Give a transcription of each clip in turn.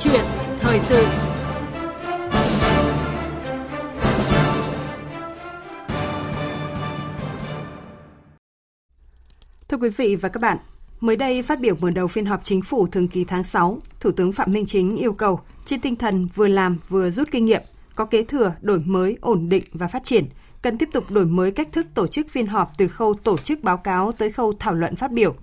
chuyện thời sự. Thưa quý vị và các bạn, mới đây phát biểu mở đầu phiên họp chính phủ thường kỳ tháng 6, Thủ tướng Phạm Minh Chính yêu cầu trên tinh thần vừa làm vừa rút kinh nghiệm, có kế thừa, đổi mới, ổn định và phát triển, cần tiếp tục đổi mới cách thức tổ chức phiên họp từ khâu tổ chức báo cáo tới khâu thảo luận phát biểu,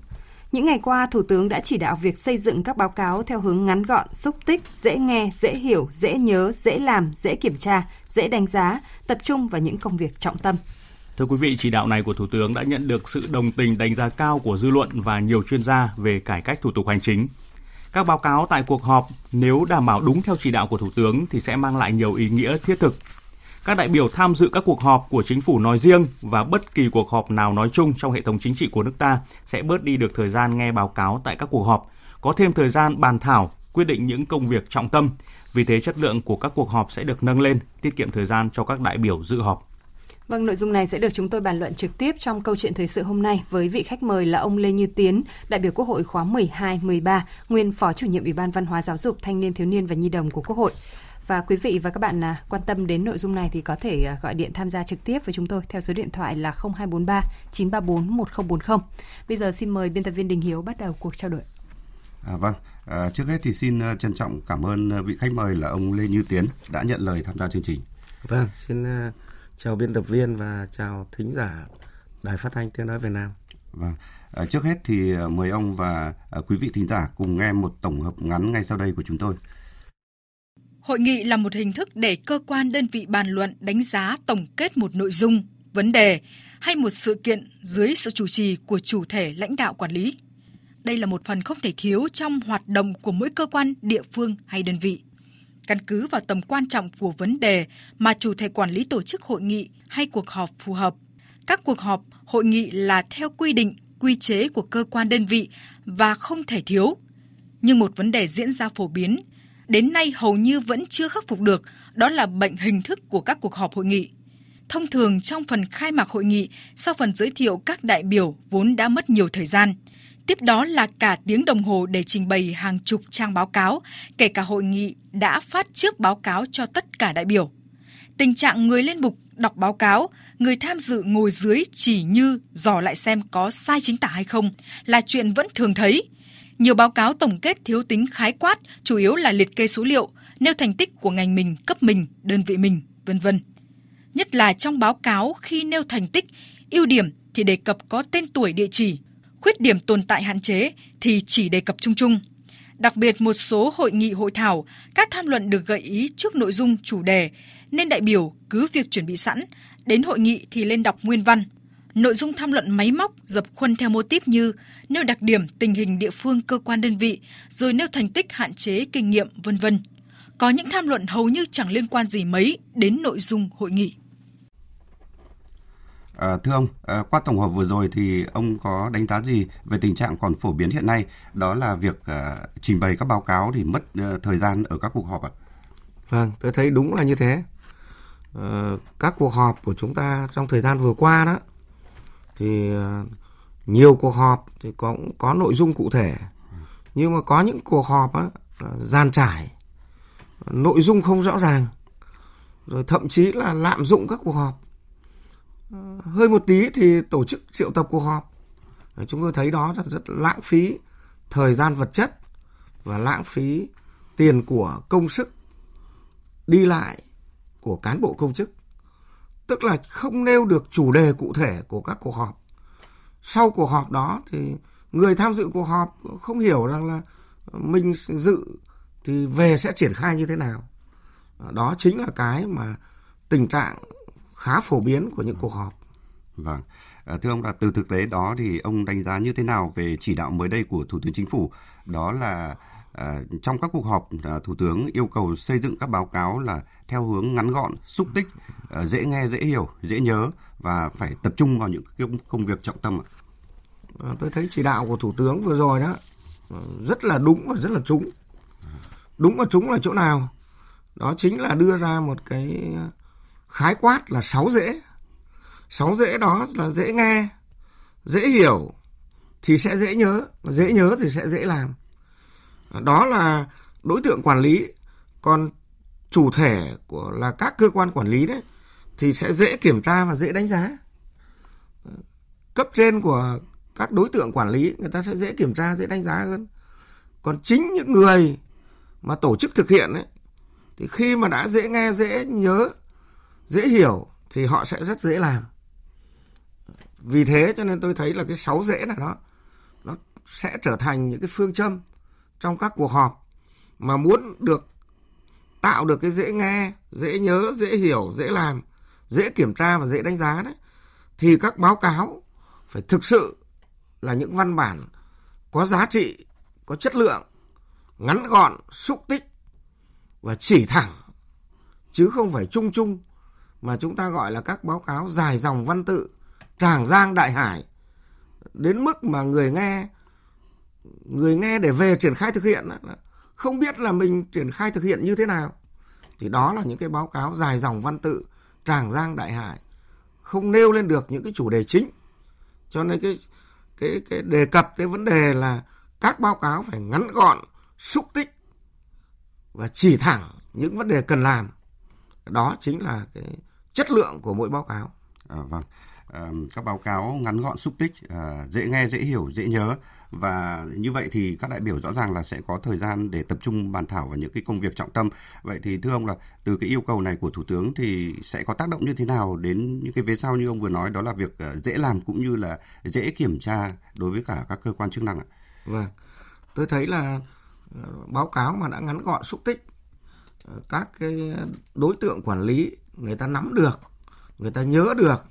những ngày qua, Thủ tướng đã chỉ đạo việc xây dựng các báo cáo theo hướng ngắn gọn, xúc tích, dễ nghe, dễ hiểu, dễ nhớ, dễ làm, dễ kiểm tra, dễ đánh giá, tập trung vào những công việc trọng tâm. Thưa quý vị, chỉ đạo này của Thủ tướng đã nhận được sự đồng tình đánh giá cao của dư luận và nhiều chuyên gia về cải cách thủ tục hành chính. Các báo cáo tại cuộc họp nếu đảm bảo đúng theo chỉ đạo của Thủ tướng thì sẽ mang lại nhiều ý nghĩa thiết thực các đại biểu tham dự các cuộc họp của chính phủ nói riêng và bất kỳ cuộc họp nào nói chung trong hệ thống chính trị của nước ta sẽ bớt đi được thời gian nghe báo cáo tại các cuộc họp, có thêm thời gian bàn thảo, quyết định những công việc trọng tâm. Vì thế chất lượng của các cuộc họp sẽ được nâng lên, tiết kiệm thời gian cho các đại biểu dự họp. Vâng, nội dung này sẽ được chúng tôi bàn luận trực tiếp trong câu chuyện thời sự hôm nay với vị khách mời là ông Lê Như Tiến, đại biểu Quốc hội khóa 12, 13, nguyên Phó chủ nhiệm Ủy ban Văn hóa Giáo dục, Thanh niên Thiếu niên và Nhi đồng của Quốc hội. Và quý vị và các bạn à, quan tâm đến nội dung này thì có thể à, gọi điện tham gia trực tiếp với chúng tôi theo số điện thoại là 0243 934 1040. Bây giờ xin mời biên tập viên Đình Hiếu bắt đầu cuộc trao đổi. À, vâng, à, trước hết thì xin à, trân trọng cảm ơn vị khách mời là ông Lê Như Tiến đã nhận lời tham gia chương trình. Vâng, xin uh, chào biên tập viên và chào thính giả Đài Phát thanh Tiếng nói Việt Nam. Vâng. À, trước hết thì mời ông và à, quý vị thính giả cùng nghe một tổng hợp ngắn ngay sau đây của chúng tôi. Hội nghị là một hình thức để cơ quan đơn vị bàn luận đánh giá tổng kết một nội dung, vấn đề hay một sự kiện dưới sự chủ trì của chủ thể lãnh đạo quản lý. Đây là một phần không thể thiếu trong hoạt động của mỗi cơ quan, địa phương hay đơn vị. Căn cứ vào tầm quan trọng của vấn đề mà chủ thể quản lý tổ chức hội nghị hay cuộc họp phù hợp. Các cuộc họp, hội nghị là theo quy định, quy chế của cơ quan đơn vị và không thể thiếu. Nhưng một vấn đề diễn ra phổ biến – đến nay hầu như vẫn chưa khắc phục được, đó là bệnh hình thức của các cuộc họp hội nghị. Thông thường trong phần khai mạc hội nghị, sau phần giới thiệu các đại biểu vốn đã mất nhiều thời gian. Tiếp đó là cả tiếng đồng hồ để trình bày hàng chục trang báo cáo, kể cả hội nghị đã phát trước báo cáo cho tất cả đại biểu. Tình trạng người lên bục đọc báo cáo, người tham dự ngồi dưới chỉ như dò lại xem có sai chính tả hay không là chuyện vẫn thường thấy – nhiều báo cáo tổng kết thiếu tính khái quát, chủ yếu là liệt kê số liệu, nêu thành tích của ngành mình, cấp mình, đơn vị mình, vân vân. Nhất là trong báo cáo khi nêu thành tích, ưu điểm thì đề cập có tên tuổi địa chỉ, khuyết điểm tồn tại hạn chế thì chỉ đề cập chung chung. Đặc biệt một số hội nghị hội thảo, các tham luận được gợi ý trước nội dung chủ đề, nên đại biểu cứ việc chuẩn bị sẵn, đến hội nghị thì lên đọc nguyên văn, Nội dung tham luận máy móc dập khuôn theo mô típ như nêu đặc điểm tình hình địa phương cơ quan đơn vị, rồi nêu thành tích hạn chế kinh nghiệm vân vân. Có những tham luận hầu như chẳng liên quan gì mấy đến nội dung hội nghị. À, thưa ông, à, qua tổng hợp vừa rồi thì ông có đánh giá gì về tình trạng còn phổ biến hiện nay, đó là việc à, trình bày các báo cáo thì mất à, thời gian ở các cuộc họp ạ? Vâng, tôi thấy đúng là như thế. À, các cuộc họp của chúng ta trong thời gian vừa qua đó thì ờ, nhiều cuộc họp thì có có nội dung cụ thể. Nhưng mà có những cuộc họp á gian trải. Nội dung không rõ ràng. Rồi thậm chí là lạm dụng các cuộc họp. Ờ, hơi một tí thì tổ chức triệu tập cuộc họp. Ờ, chúng tôi thấy đó là rất lãng phí thời gian vật chất và lãng phí tiền của công sức đi lại của cán bộ công chức tức là không nêu được chủ đề cụ thể của các cuộc họp. Sau cuộc họp đó thì người tham dự cuộc họp không hiểu rằng là mình dự thì về sẽ triển khai như thế nào. Đó chính là cái mà tình trạng khá phổ biến của những cuộc họp. Vâng. À, thưa ông là từ thực tế đó thì ông đánh giá như thế nào về chỉ đạo mới đây của Thủ tướng Chính phủ đó là à, trong các cuộc họp à, Thủ tướng yêu cầu xây dựng các báo cáo là theo hướng ngắn gọn, xúc tích, à, dễ nghe, dễ hiểu, dễ nhớ và phải tập trung vào những công việc trọng tâm ạ. À, tôi thấy chỉ đạo của Thủ tướng vừa rồi đó à, rất là đúng và rất là trúng. Đúng và trúng là chỗ nào? Đó chính là đưa ra một cái khái quát là sáu dễ. Sáu dễ đó là dễ nghe, dễ hiểu, thì sẽ dễ nhớ, dễ nhớ thì sẽ dễ làm đó là đối tượng quản lý. Còn chủ thể của, là các cơ quan quản lý đấy, thì sẽ dễ kiểm tra và dễ đánh giá. Cấp trên của các đối tượng quản lý, người ta sẽ dễ kiểm tra, dễ đánh giá hơn. Còn chính những người mà tổ chức thực hiện ấy, thì khi mà đã dễ nghe, dễ nhớ, dễ hiểu, thì họ sẽ rất dễ làm. Vì thế cho nên tôi thấy là cái sáu dễ này đó nó sẽ trở thành những cái phương châm trong các cuộc họp mà muốn được tạo được cái dễ nghe, dễ nhớ, dễ hiểu, dễ làm, dễ kiểm tra và dễ đánh giá đấy, thì các báo cáo phải thực sự là những văn bản có giá trị, có chất lượng, ngắn gọn, xúc tích và chỉ thẳng, chứ không phải chung chung mà chúng ta gọi là các báo cáo dài dòng văn tự, tràng giang đại hải, đến mức mà người nghe người nghe để về triển khai thực hiện không biết là mình triển khai thực hiện như thế nào. Thì đó là những cái báo cáo dài dòng văn tự, tràng giang đại hải, không nêu lên được những cái chủ đề chính. Cho nên cái cái cái đề cập tới vấn đề là các báo cáo phải ngắn gọn, xúc tích và chỉ thẳng những vấn đề cần làm. Đó chính là cái chất lượng của mỗi báo cáo à, vâng. À, các báo cáo ngắn gọn xúc tích à, dễ nghe dễ hiểu dễ nhớ. Và như vậy thì các đại biểu rõ ràng là sẽ có thời gian để tập trung bàn thảo vào những cái công việc trọng tâm. Vậy thì thưa ông là từ cái yêu cầu này của thủ tướng thì sẽ có tác động như thế nào đến những cái về sau như ông vừa nói đó là việc à, dễ làm cũng như là dễ kiểm tra đối với cả các cơ quan chức năng ạ? Vâng. Tôi thấy là à, báo cáo mà đã ngắn gọn xúc tích à, các cái đối tượng quản lý người ta nắm được người ta nhớ được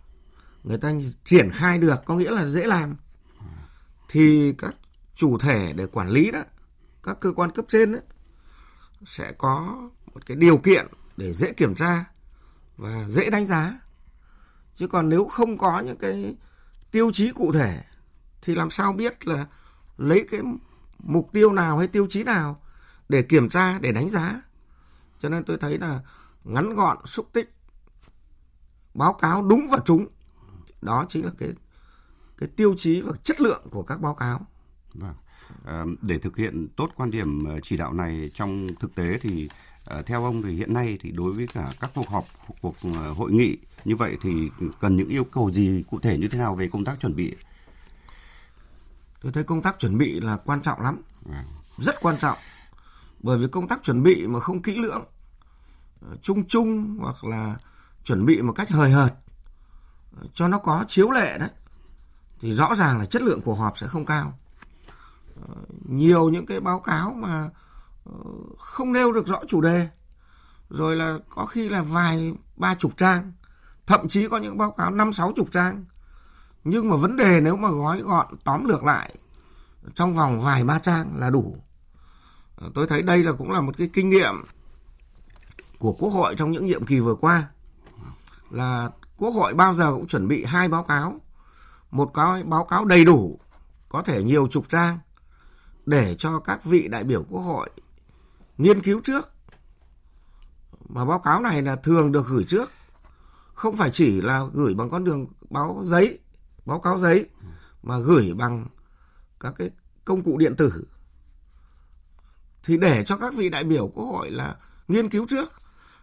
người ta triển khai được có nghĩa là dễ làm. Thì các chủ thể để quản lý đó các cơ quan cấp trên đó, sẽ có một cái điều kiện để dễ kiểm tra và dễ đánh giá. Chứ còn nếu không có những cái tiêu chí cụ thể thì làm sao biết là lấy cái mục tiêu nào hay tiêu chí nào để kiểm tra để đánh giá? Cho nên tôi thấy là ngắn gọn xúc tích báo cáo đúng và trúng đó chính là cái cái tiêu chí và chất lượng của các báo cáo. Vâng. À, để thực hiện tốt quan điểm ờ, chỉ đạo này trong thực tế thì à, theo ông thì hiện nay thì đối với cả các cuộc họp cuộc hội nghị như vậy thì cần những yêu cầu gì cụ thể như thế nào về công tác chuẩn bị? Tôi thấy công tác chuẩn bị là quan trọng lắm, à. rất quan trọng. Bởi vì công tác chuẩn bị mà không kỹ lưỡng, chung chung hoặc là chuẩn bị một cách hời hợt, cho nó có chiếu lệ đấy, thì rõ ràng là chất lượng của họp sẽ không cao. Ờ, nhiều những cái báo cáo mà ờ, không nêu được rõ chủ đề, rồi là có khi là vài ba chục trang, thậm chí có những báo cáo năm, sáu chục trang. Nhưng mà vấn đề nếu mà gói gọn, tóm lược lại, trong vòng vài ba trang là đủ. Ờ, tôi thấy đây là cũng là một cái kinh nghiệm của quốc hội trong những nhiệm kỳ vừa qua là quốc hội bao giờ cũng chuẩn bị hai báo cáo. Một cái báo cáo đầy đủ, có thể nhiều chục trang, để cho các vị đại biểu quốc hội nghiên cứu trước. Mà báo cáo này là thường được gửi trước, không phải chỉ là gửi bằng con đường báo giấy, báo cáo giấy, mà gửi bằng các cái công cụ điện tử. Thì để cho các vị đại biểu quốc hội là nghiên cứu trước,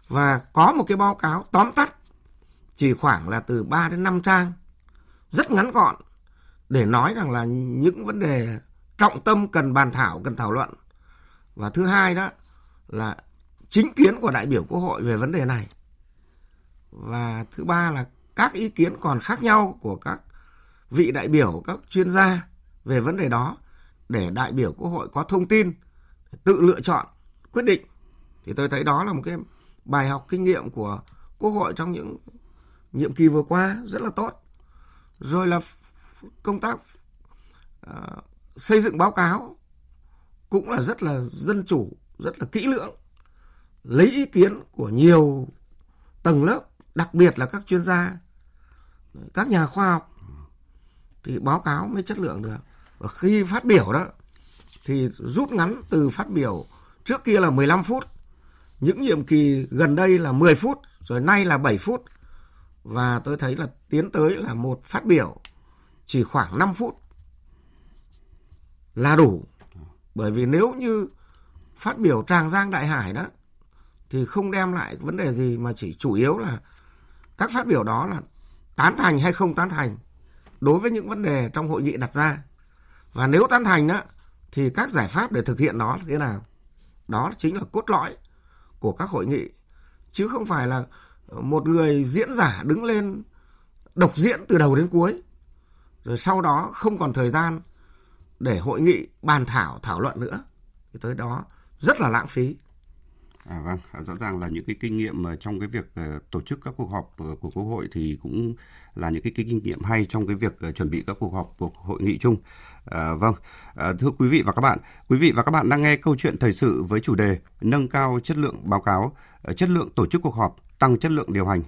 và có một cái báo cáo tóm tắt chỉ khoảng là từ 3 đến 5 trang rất ngắn gọn để nói rằng là những vấn đề trọng tâm cần bàn thảo, cần thảo luận. Và thứ hai đó là chính kiến của đại biểu Quốc hội về vấn đề này. Và thứ ba là các ý kiến còn khác nhau của các vị đại biểu, các chuyên gia về vấn đề đó để đại biểu Quốc hội có thông tin tự lựa chọn quyết định. Thì tôi thấy đó là một cái bài học kinh nghiệm của Quốc hội trong những nhiệm kỳ vừa qua rất là tốt. Rồi là công tác uh, xây dựng báo cáo cũng là rất là dân chủ rất là kỹ lưỡng lấy ý kiến của nhiều tầng lớp đặc biệt là các chuyên gia các nhà khoa học thì báo cáo mới chất lượng được. Và khi phát biểu đó thì rút ngắn từ phát biểu trước kia là 15 phút những nhiệm kỳ gần đây là 10 phút rồi nay là 7 phút và tôi thấy là tiến tới là một phát biểu chỉ khoảng 5 phút là đủ. Bởi vì nếu như phát biểu tràng giang đại hải đó, thì không đem lại vấn đề gì mà chỉ chủ yếu là các phát biểu đó là tán thành hay không tán thành đối với những vấn đề trong hội nghị đặt ra. Và nếu tán thành đó, thì các giải pháp để thực hiện nó thế nào? Đó chính là cốt lõi của các hội nghị chứ không phải là một người diễn giả đứng lên độc diễn từ đầu đến cuối. Rồi sau đó không còn thời gian để hội nghị bàn thảo thảo luận nữa. Thì tới đó rất là lãng phí. À, vâng, à, rõ ràng là những cái kinh nghiệm trong cái việc ờ, tổ chức các cuộc họp ờ, của Quốc hội thì cũng là những cái, kinh nghiệm hay trong cái việc ờ, chuẩn bị các cuộc họp cuộc hội nghị chung. À, vâng, à, thưa quý vị và các bạn, quý vị và các bạn đang nghe câu chuyện thời sự với chủ đề nâng cao chất lượng báo cáo, chất lượng tổ chức cuộc họp, tăng chất lượng điều hành.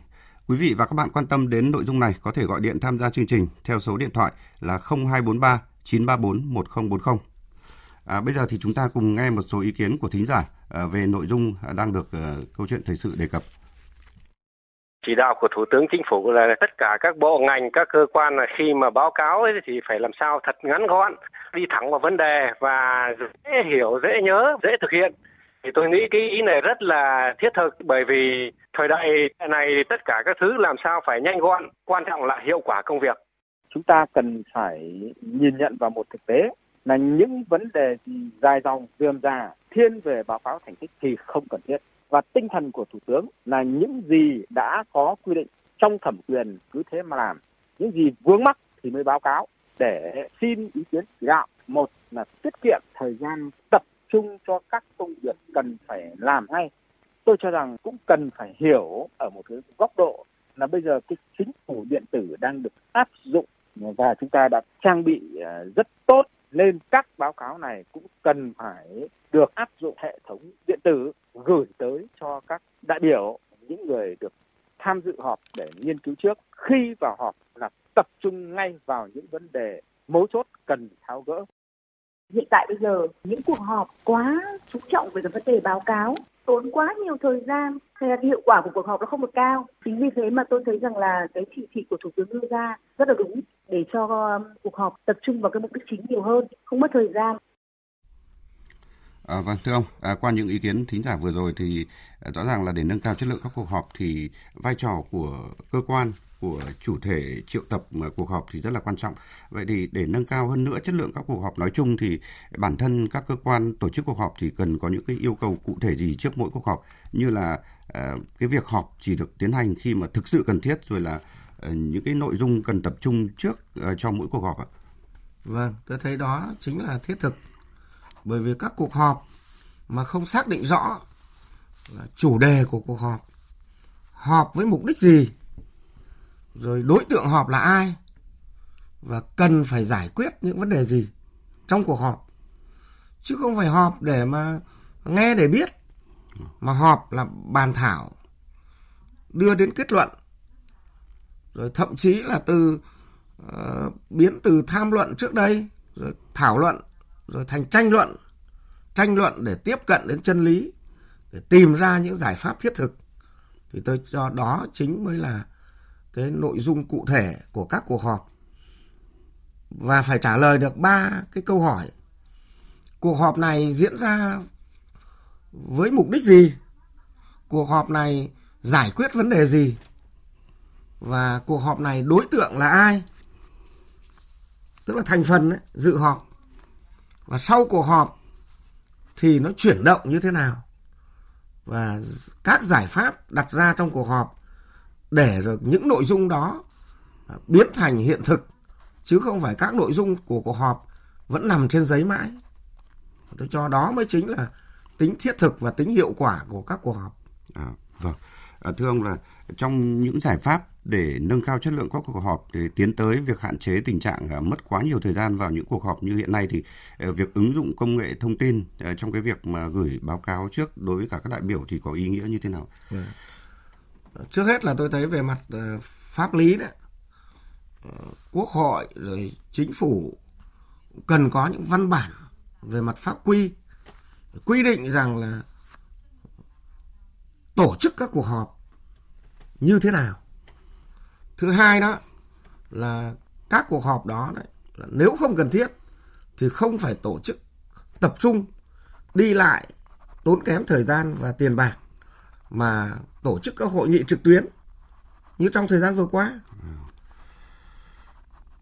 Quý vị và các bạn quan tâm đến nội dung này có thể gọi điện tham gia chương trình theo số điện thoại là 0243 934 1040. À, bây giờ thì chúng ta cùng nghe một số ý kiến của thính giả à, về nội dung à, đang được à, câu chuyện thời sự đề cập. Chỉ đạo của Thủ tướng Chính phủ là tất cả các bộ ngành, các cơ quan là khi mà báo cáo ấy thì phải làm sao thật ngắn gọn, đi thẳng vào vấn đề và dễ hiểu, dễ nhớ, dễ thực hiện. Thì tôi nghĩ cái ý này rất là thiết thực bởi vì thời đại này tất cả các thứ làm sao phải nhanh gọn, quan trọng là hiệu quả công việc. Chúng ta cần phải nhìn nhận vào một thực tế là những vấn đề gì dài dòng dườm già thiên về báo cáo thành tích thì không cần thiết. Và tinh thần của thủ tướng là những gì đã có quy định trong thẩm quyền cứ thế mà làm. Những gì vướng mắc thì mới báo cáo để xin ý kiến chỉ đạo. Một là tiết kiệm thời gian tập trung cho các công việc cần phải làm ngay. Tôi cho rằng cũng cần phải hiểu ở một cái góc độ là bây giờ cái chính phủ điện tử đang được áp dụng và chúng ta đã trang bị à, rất tốt nên các báo cáo này cũng cần phải được áp dụng hệ thống điện tử gửi tới cho các đại biểu, những người được tham dự họp để nghiên cứu trước. Khi vào họp là tập trung ngay vào những vấn đề mấu chốt cần tháo gỡ hiện tại bây giờ những cuộc họp quá chú trọng về cái vấn đề báo cáo tốn quá nhiều thời gian hay là hiệu quả của cuộc họp nó không được cao. Chính vì thế mà tôi thấy rằng là cái chỉ thị của thủ tướng đưa ra rất là đúng để cho um, cuộc họp tập trung vào cái mục đích chính nhiều hơn không mất thời gian. À, vâng thưa ông, à, qua những ý kiến thính giả vừa rồi thì à, rõ ràng là để nâng cao chất lượng các cuộc họp thì vai trò của cơ quan của chủ thể triệu tập ờ, cuộc họp thì rất là quan trọng. Vậy thì để nâng cao hơn nữa chất lượng các cuộc họp nói chung thì bản thân các cơ quan tổ chức cuộc họp thì cần có những cái yêu cầu cụ thể gì trước mỗi cuộc họp như là uh, cái việc họp chỉ được tiến hành khi mà thực sự cần thiết rồi là uh, những cái nội dung cần tập trung trước uh, cho mỗi cuộc họp ạ. Vâng, tôi thấy đó chính là thiết thực. Bởi vì các cuộc họp mà không xác định rõ là chủ đề của cuộc họp, họp với mục đích gì rồi đối tượng họp là ai? Và cần phải giải quyết những vấn đề gì trong cuộc họp? Chứ không phải họp để mà nghe để biết mà họp là bàn thảo đưa đến kết luận. Rồi thậm chí là từ uh, biến từ tham luận trước đây rồi thảo luận rồi thành tranh luận tranh luận để tiếp cận đến chân lý để tìm ra những giải pháp thiết thực. Thì tôi cho đó chính mới là cái nội dung cụ thể của các cuộc họp. Và phải trả lời được ba cái câu hỏi. Cuộc họp này diễn ra với mục đích gì? Cuộc họp này giải quyết vấn đề gì? Và cuộc họp này đối tượng là ai? Tức là thành phần ấy, dự họp. Và sau cuộc họp thì nó chuyển động như thế nào? Và các giải pháp đặt ra trong cuộc họp để rồi những nội dung đó biến thành hiện thực chứ không phải các nội dung của cuộc họp vẫn nằm trên giấy mãi. Tôi cho đó mới chính là tính thiết thực và tính hiệu quả của các cuộc họp. À, vâng. À, thưa ông là trong những giải pháp để nâng cao chất lượng các cuộc họp để tiến tới việc hạn chế tình trạng à, mất quá nhiều thời gian vào những cuộc họp như hiện nay thì à, việc ứng dụng công nghệ thông tin à, trong cái việc mà gửi báo cáo trước đối với cả các đại biểu thì có ý nghĩa như thế nào? Ừ trước hết là tôi thấy về mặt ờ, pháp lý đấy ờ, quốc hội rồi chính phủ cần có những văn bản về mặt pháp quy quy định rằng là tổ chức các cuộc họp như thế nào. Thứ hai đó là các cuộc họp đó đấy nếu không cần thiết thì không phải tổ chức tập trung đi lại tốn kém thời gian và tiền bạc mà tổ chức các hội nghị trực tuyến như trong thời gian vừa qua.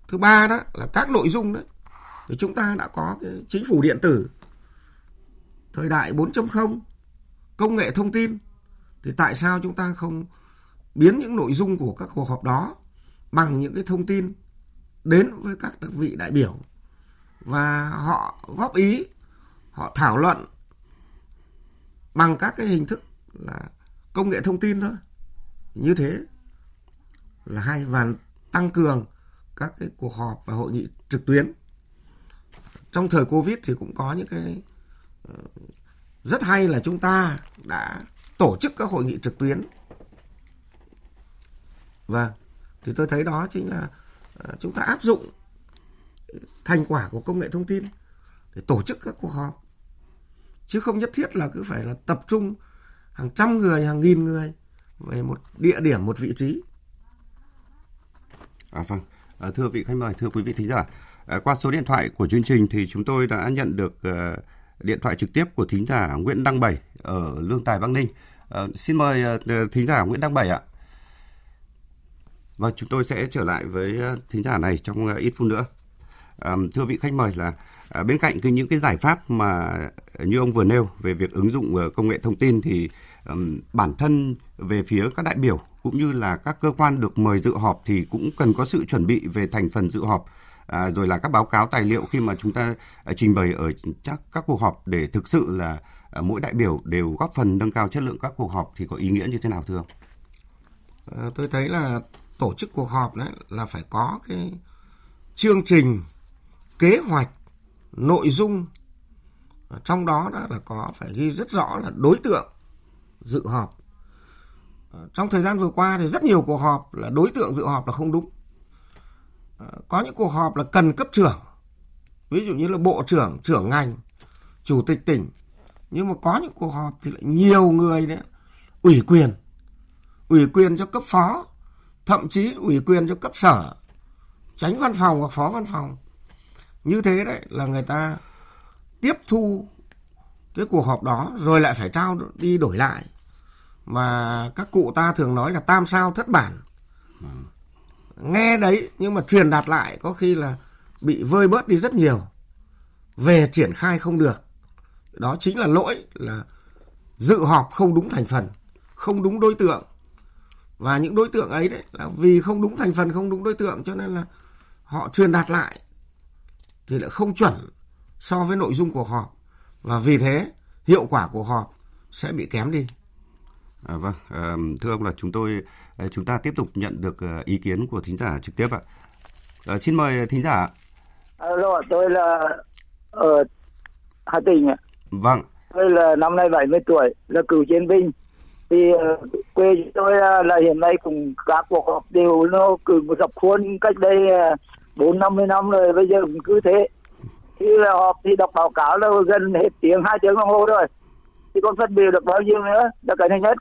Thứ ba đó là các nội dung đấy thì chúng ta đã có cái chính phủ điện tử, thời đại 4.0 công nghệ thông tin thì tại sao chúng ta không biến những nội dung của các cuộc họp đó bằng những cái thông tin đến với các vị đại biểu và họ góp ý, họ thảo luận bằng các cái hình thức là công nghệ thông tin thôi. Như thế là hay và tăng cường các cái cuộc họp và hội nghị trực tuyến. Trong thời covid thì cũng có những cái ờ, rất hay là chúng ta đã tổ chức các hội nghị trực tuyến. Và thì tôi thấy đó chính là ờ, chúng ta áp dụng thành quả của công nghệ thông tin để tổ chức các cuộc họp. Chứ không nhất thiết là cứ phải là tập trung hàng trăm người hàng nghìn người về một địa điểm một vị trí. À vâng. À, thưa vị khách mời thưa quý vị thính giả à, qua số điện thoại của chương trình thì chúng tôi đã nhận được uh, điện thoại trực tiếp của thính giả Nguyễn Đăng Bảy ở Lương Tài Bắc Ninh. À, xin mời uh, thính giả Nguyễn Đăng Bảy ạ. Và chúng tôi sẽ trở lại với à, thính giả này trong ít phút nữa. Thưa vị khách mời là à, bên cạnh cái những cái giải pháp mà à, như ông vừa nêu về việc ứng dụng ờ, công nghệ thông tin thì bản thân về phía các đại biểu cũng như là các cơ quan được mời dự họp thì cũng cần có sự chuẩn bị về thành phần dự họp à, rồi là các báo cáo tài liệu khi mà chúng ta à, trình bày ở chắc các cuộc họp để thực sự là à, mỗi đại biểu đều góp phần nâng cao chất lượng các cuộc họp thì có ý nghĩa như thế nào thưa ông? À, tôi thấy là tổ chức cuộc họp đấy là phải có cái chương trình kế hoạch, nội dung. Trong đó đó là có phải ghi rất rõ là đối tượng dự họp. Trong thời gian vừa qua thì rất nhiều cuộc họp là đối tượng dự họp là không đúng. Ờ, có những cuộc họp là cần cấp trưởng, ví dụ như là bộ trưởng trưởng ngành, chủ tịch tỉnh. Nhưng mà có những cuộc họp thì lại nhiều người đấy, ủy quyền. Ủy quyền cho cấp phó, thậm chí ủy quyền cho cấp sở. Tránh văn phòng hoặc phó văn phòng như thế đấy là người ta tiếp thu cái cuộc họp đó rồi lại phải trao đi đổi lại. Mà các cụ ta thường nói là tam sao thất bản. Nghe đấy nhưng mà truyền đạt lại có khi là bị vơi bớt đi rất nhiều. Về triển khai không được. Đó chính là lỗi là dự họp không đúng thành phần, không đúng đối tượng. Và những đối tượng ấy đấy là vì không đúng thành phần, không đúng đối tượng cho nên là họ truyền đạt lại thì lại không chuẩn so với nội dung của họp và vì thế hiệu quả của họp sẽ bị kém đi. À, vâng, à, thưa ông là chúng tôi à, chúng ta tiếp tục nhận được à, ý kiến của thính giả trực tiếp ạ. À, xin mời thính giả. Alo, tôi là ở Hà Tĩnh ạ. Vâng. Tôi là năm nay 70 tuổi, là cựu chiến binh thì quê tôi là hiện nay cùng các cuộc họp đều nó cử một dập khuôn cách đây bốn năm mươi năm rồi bây giờ cũng cứ thế. Khi là họp thì đọc báo cáo là gần hết tiếng hai tiếng đồng hồ rồi. Thì còn phát biểu được bao nhiêu nữa? Là cái thứ nhất.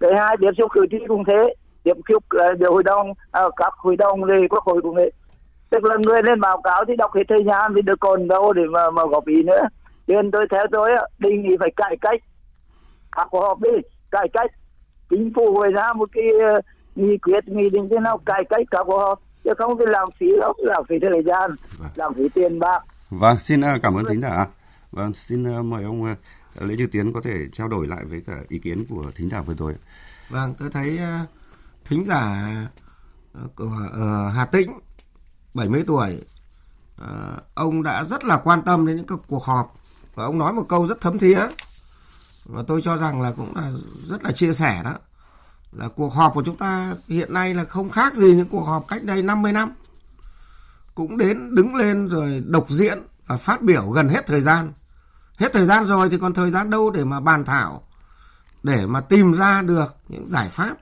Cái hai tiếp xúc cử tri cũng thế. Tiếp xúc à, uh, điều hội đồng à, các hội đồng thì quốc hội cũng thế. Tức là người lên báo cáo thì đọc hết thời gian thì được còn đâu để mà mà góp ý nữa. Nên tôi theo tôi đề nghị phải cải cách. Các cuộc họp đi cải cách. Chính phủ về ra một cái uh, nghị quyết nghị định thế nào cải cách các cuộc họp chứ không thì làm phí lắm làm phí thời gian vâng. làm phí tiền bạc. Vâng xin uh, cảm ơn thính giả. Vâng xin uh, mời ông Lê Như Tiến có thể trao đổi lại với cả ý kiến của thính giả vừa rồi vâng tôi thấy thính giả của ở Hà Tĩnh 70 tuổi ông đã rất là quan tâm đến những các cuộc họp và ông nói một câu rất thấm thía. Và tôi cho rằng là cũng là rất là chia sẻ đó là cuộc họp của chúng ta hiện nay là không khác gì những cuộc họp cách đây 50 năm. Cũng đến đứng lên rồi độc diễn và phát biểu gần hết thời gian. Hết thời gian rồi thì còn thời gian đâu để mà bàn thảo, để mà tìm ra được những giải pháp,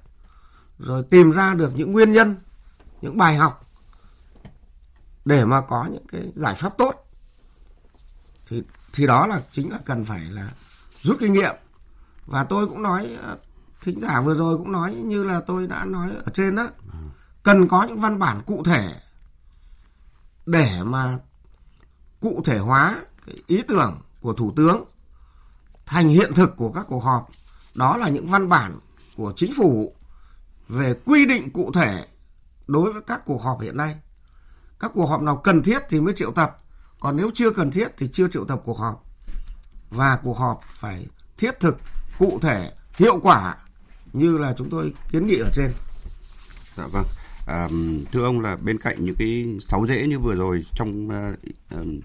rồi tìm ra được những nguyên nhân, những bài học để mà có những cái giải pháp tốt. Thì thì đó là chính là cần phải là rút kinh nghiệm. Và tôi cũng nói thính giả vừa rồi cũng nói như là tôi đã nói ở trên đó cần có những văn bản cụ thể để mà cụ thể hóa cái ý tưởng của thủ tướng thành hiện thực của các cuộc họp đó là những văn bản của chính phủ về quy định cụ thể đối với các cuộc họp hiện nay. Các cuộc họp nào cần thiết thì mới triệu tập, còn nếu chưa cần thiết thì chưa triệu tập cuộc họp. Và cuộc họp phải thiết thực, cụ thể, hiệu quả như là chúng tôi kiến nghị ở trên. Dạ vâng. À, thưa ông là bên cạnh những cái sáu rễ như vừa rồi trong uh,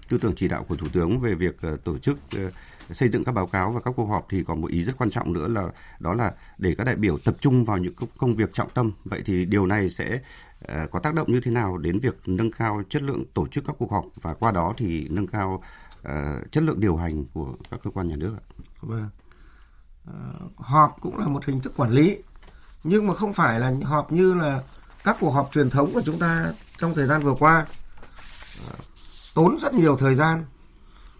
tư tưởng chỉ đạo của thủ tướng về việc uh, tổ chức uh, xây dựng các báo cáo và các cuộc họp thì còn một ý rất quan trọng nữa là đó là để các đại biểu tập trung vào những công việc trọng tâm. Vậy thì điều này sẽ uh, có tác động như thế nào đến việc nâng cao chất lượng tổ chức các cuộc họp và qua đó thì nâng cao uh, chất lượng điều hành của các cơ quan nhà nước ạ? Vâng. Ờ, họp cũng là một hình thức quản lý. Nhưng mà không phải là họp như là các cuộc họp truyền thống của chúng ta trong thời gian vừa qua. Ờ, tốn rất nhiều thời gian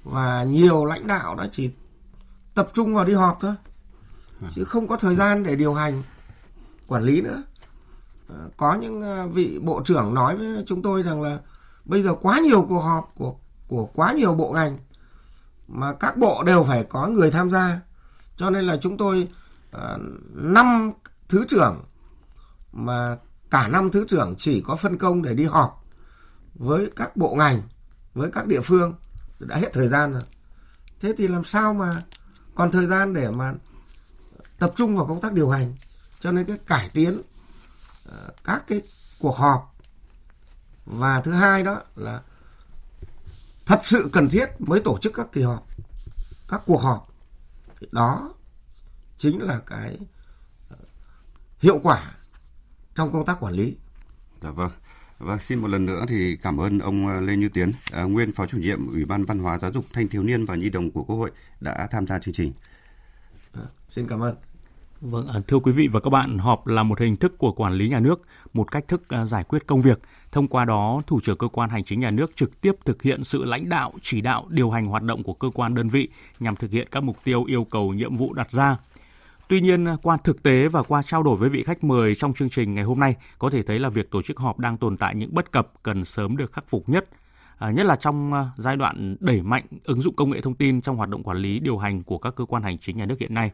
và nhiều lãnh đạo đã chỉ tập trung vào đi họp thôi. Chứ không có thời gian để điều hành, quản lý nữa. Ờ, có những vị bộ trưởng nói với chúng tôi rằng là bây giờ quá nhiều cuộc họp của của quá nhiều bộ ngành mà các bộ đều phải có người tham gia cho nên là chúng tôi ờ, năm uh, thứ trưởng mà cả năm thứ trưởng chỉ có phân công để đi họp với các bộ ngành, với các địa phương đã hết thời gian rồi. Thế thì làm sao mà còn thời gian để mà tập trung vào công tác điều hành. Cho nên cái cải tiến uh, các cái cuộc họp và thứ hai đó là thật sự cần thiết mới tổ chức các kỳ họp, các cuộc họp. Thì đó chính là cái hiệu quả trong công tác quản lý. Dạ vâng. Và xin một lần nữa thì cảm ơn ông ờ, Lê Như Tiến, à, nguyên phó chủ nhiệm Ủy ban Văn hóa Giáo dục Thanh thiếu niên và Nhi đồng của Quốc hội đã tham gia chương trình. À, xin cảm ơn. Vâng, à, thưa quý vị và các bạn, họp là một hình thức của quản lý nhà nước, một cách thức à, giải quyết công việc. Thông qua đó, thủ trưởng cơ quan hành chính nhà nước trực tiếp thực hiện sự lãnh đạo, chỉ đạo, điều hành hoạt động của cơ quan đơn vị nhằm thực hiện các mục tiêu, yêu cầu, nhiệm vụ đặt ra. Tuy nhiên, à, qua thực tế và qua trao đổi với vị khách mời trong chương trình ngày hôm nay, có thể thấy là việc tổ chức họp đang tồn tại những bất cập cần sớm được khắc phục nhất. À, nhất là trong giai đoạn đẩy mạnh ứng dụng công nghệ thông tin trong hoạt động quản lý điều hành của các cơ quan hành chính nhà nước hiện nay.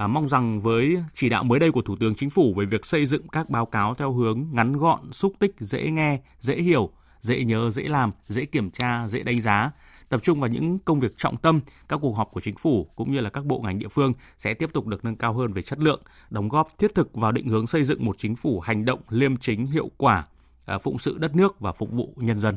À, mong rằng với chỉ đạo mới đây của Thủ tướng Chính phủ về việc xây dựng các báo cáo theo hướng ngắn gọn, xúc tích, dễ nghe, dễ hiểu, dễ nhớ, dễ làm, dễ kiểm tra, dễ đánh giá, tập trung vào những công việc trọng tâm, các cuộc họp của chính phủ cũng như là các bộ ngành địa phương sẽ tiếp tục được nâng cao hơn về chất lượng, đóng góp thiết thực vào định hướng xây dựng một chính phủ hành động liêm chính hiệu quả, à, phụng sự đất nước và phục vụ nhân dân.